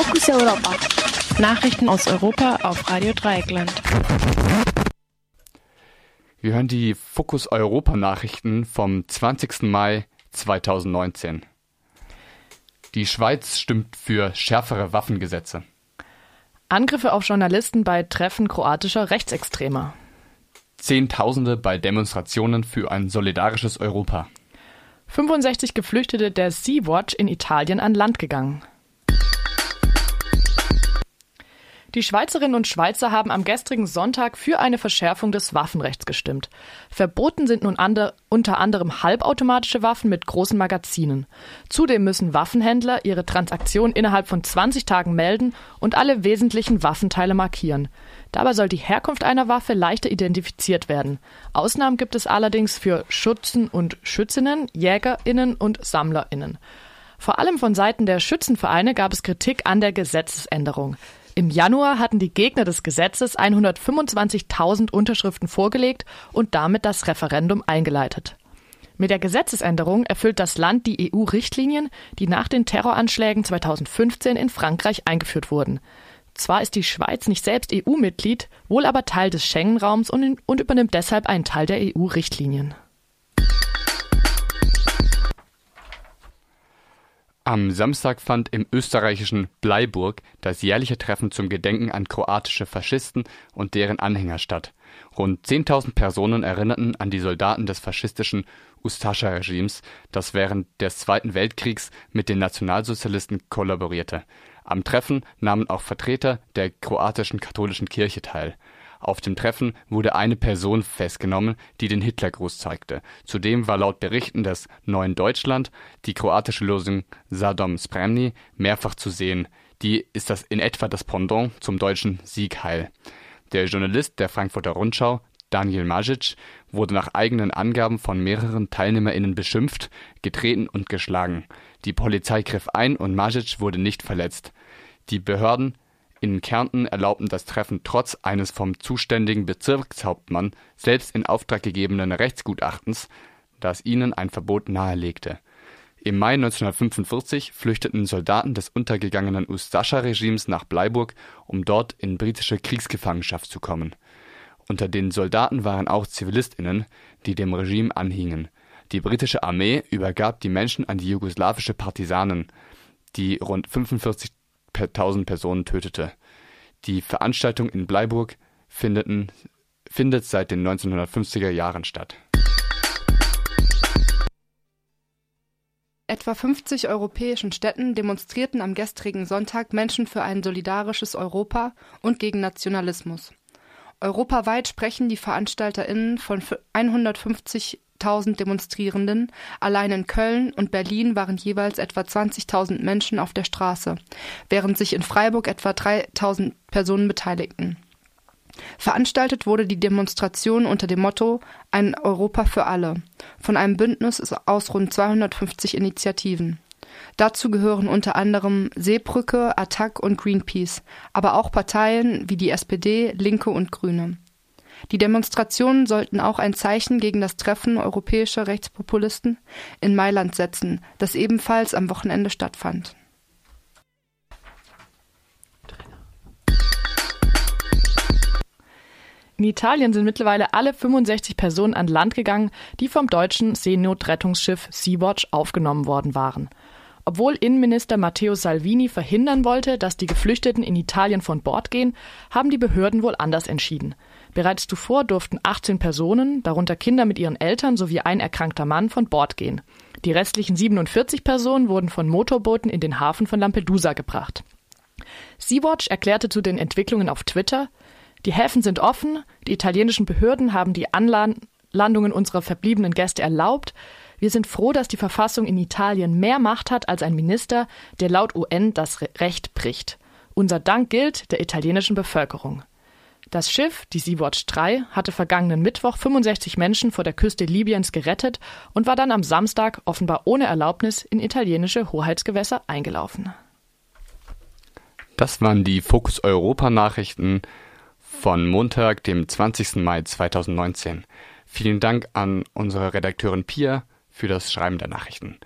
Fokus Europa. Nachrichten aus Europa auf Radio Dreieckland. Wir hören die Fokus Europa Nachrichten vom 20. Mai 2019. Die Schweiz stimmt für schärfere Waffengesetze. Angriffe auf Journalisten bei Treffen kroatischer Rechtsextremer. Zehntausende bei Demonstrationen für ein solidarisches Europa. 65 Geflüchtete der Sea-Watch in Italien an Land gegangen. Die Schweizerinnen und Schweizer haben am gestrigen Sonntag für eine Verschärfung des Waffenrechts gestimmt. Verboten sind nun ander, unter anderem halbautomatische Waffen mit großen Magazinen. Zudem müssen Waffenhändler ihre Transaktion innerhalb von 20 Tagen melden und alle wesentlichen Waffenteile markieren. Dabei soll die Herkunft einer Waffe leichter identifiziert werden. Ausnahmen gibt es allerdings für Schützen und Schützinnen, Jägerinnen und Sammlerinnen. Vor allem von Seiten der Schützenvereine gab es Kritik an der Gesetzesänderung. Im Januar hatten die Gegner des Gesetzes 125.000 Unterschriften vorgelegt und damit das Referendum eingeleitet. Mit der Gesetzesänderung erfüllt das Land die EU-Richtlinien, die nach den Terroranschlägen 2015 in Frankreich eingeführt wurden. Zwar ist die Schweiz nicht selbst EU-Mitglied, wohl aber Teil des Schengen-Raums und, und übernimmt deshalb einen Teil der EU-Richtlinien. Am Samstag fand im österreichischen Bleiburg das jährliche Treffen zum Gedenken an kroatische Faschisten und deren Anhänger statt. Rund 10.000 Personen erinnerten an die Soldaten des faschistischen Ustascha-Regimes, das während des Zweiten Weltkriegs mit den Nationalsozialisten kollaborierte. Am Treffen nahmen auch Vertreter der kroatischen katholischen Kirche teil auf dem Treffen wurde eine Person festgenommen, die den Hitlergruß zeigte. Zudem war laut Berichten des Neuen Deutschland die kroatische Lösung Sadom Spremni mehrfach zu sehen. Die ist das in etwa das Pendant zum deutschen Sieg Heil. Der Journalist der Frankfurter Rundschau, Daniel Majic, wurde nach eigenen Angaben von mehreren TeilnehmerInnen beschimpft, getreten und geschlagen. Die Polizei griff ein und Majic wurde nicht verletzt. Die Behörden in Kärnten erlaubten das Treffen trotz eines vom zuständigen Bezirkshauptmann selbst in Auftrag gegebenen Rechtsgutachtens, das ihnen ein Verbot nahelegte. Im Mai 1945 flüchteten Soldaten des untergegangenen Ustascha-Regimes nach Bleiburg, um dort in britische Kriegsgefangenschaft zu kommen. Unter den Soldaten waren auch ZivilistInnen, die dem Regime anhingen. Die britische Armee übergab die Menschen an die jugoslawische Partisanen, die rund 45 1000 Personen tötete. Die Veranstaltung in Bleiburg findeten, findet seit den 1950er Jahren statt. Etwa 50 europäischen Städten demonstrierten am gestrigen Sonntag Menschen für ein solidarisches Europa und gegen Nationalismus. Europaweit sprechen die VeranstalterInnen von 150 1000 Demonstrierenden. Allein in Köln und Berlin waren jeweils etwa 20.000 Menschen auf der Straße, während sich in Freiburg etwa 3000 Personen beteiligten. Veranstaltet wurde die Demonstration unter dem Motto Ein Europa für alle von einem Bündnis aus rund 250 Initiativen. Dazu gehören unter anderem Seebrücke, Attac und Greenpeace, aber auch Parteien wie die SPD, Linke und Grüne. Die Demonstrationen sollten auch ein Zeichen gegen das Treffen europäischer Rechtspopulisten in Mailand setzen, das ebenfalls am Wochenende stattfand. In Italien sind mittlerweile alle 65 Personen an Land gegangen, die vom deutschen Seenotrettungsschiff Sea-Watch aufgenommen worden waren. Obwohl Innenminister Matteo Salvini verhindern wollte, dass die Geflüchteten in Italien von Bord gehen, haben die Behörden wohl anders entschieden. Bereits zuvor durften 18 Personen, darunter Kinder mit ihren Eltern sowie ein erkrankter Mann, von Bord gehen. Die restlichen 47 Personen wurden von Motorbooten in den Hafen von Lampedusa gebracht. Sea-Watch erklärte zu den Entwicklungen auf Twitter, die Häfen sind offen, die italienischen Behörden haben die Anlandungen unserer verbliebenen Gäste erlaubt. Wir sind froh, dass die Verfassung in Italien mehr Macht hat als ein Minister, der laut UN das Recht bricht. Unser Dank gilt der italienischen Bevölkerung. Das Schiff, die Sea-Watch 3, hatte vergangenen Mittwoch 65 Menschen vor der Küste Libyens gerettet und war dann am Samstag offenbar ohne Erlaubnis in italienische Hoheitsgewässer eingelaufen. Das waren die Fokus Europa Nachrichten von Montag, dem 20. Mai 2019. Vielen Dank an unsere Redakteurin Pia für das Schreiben der Nachrichten.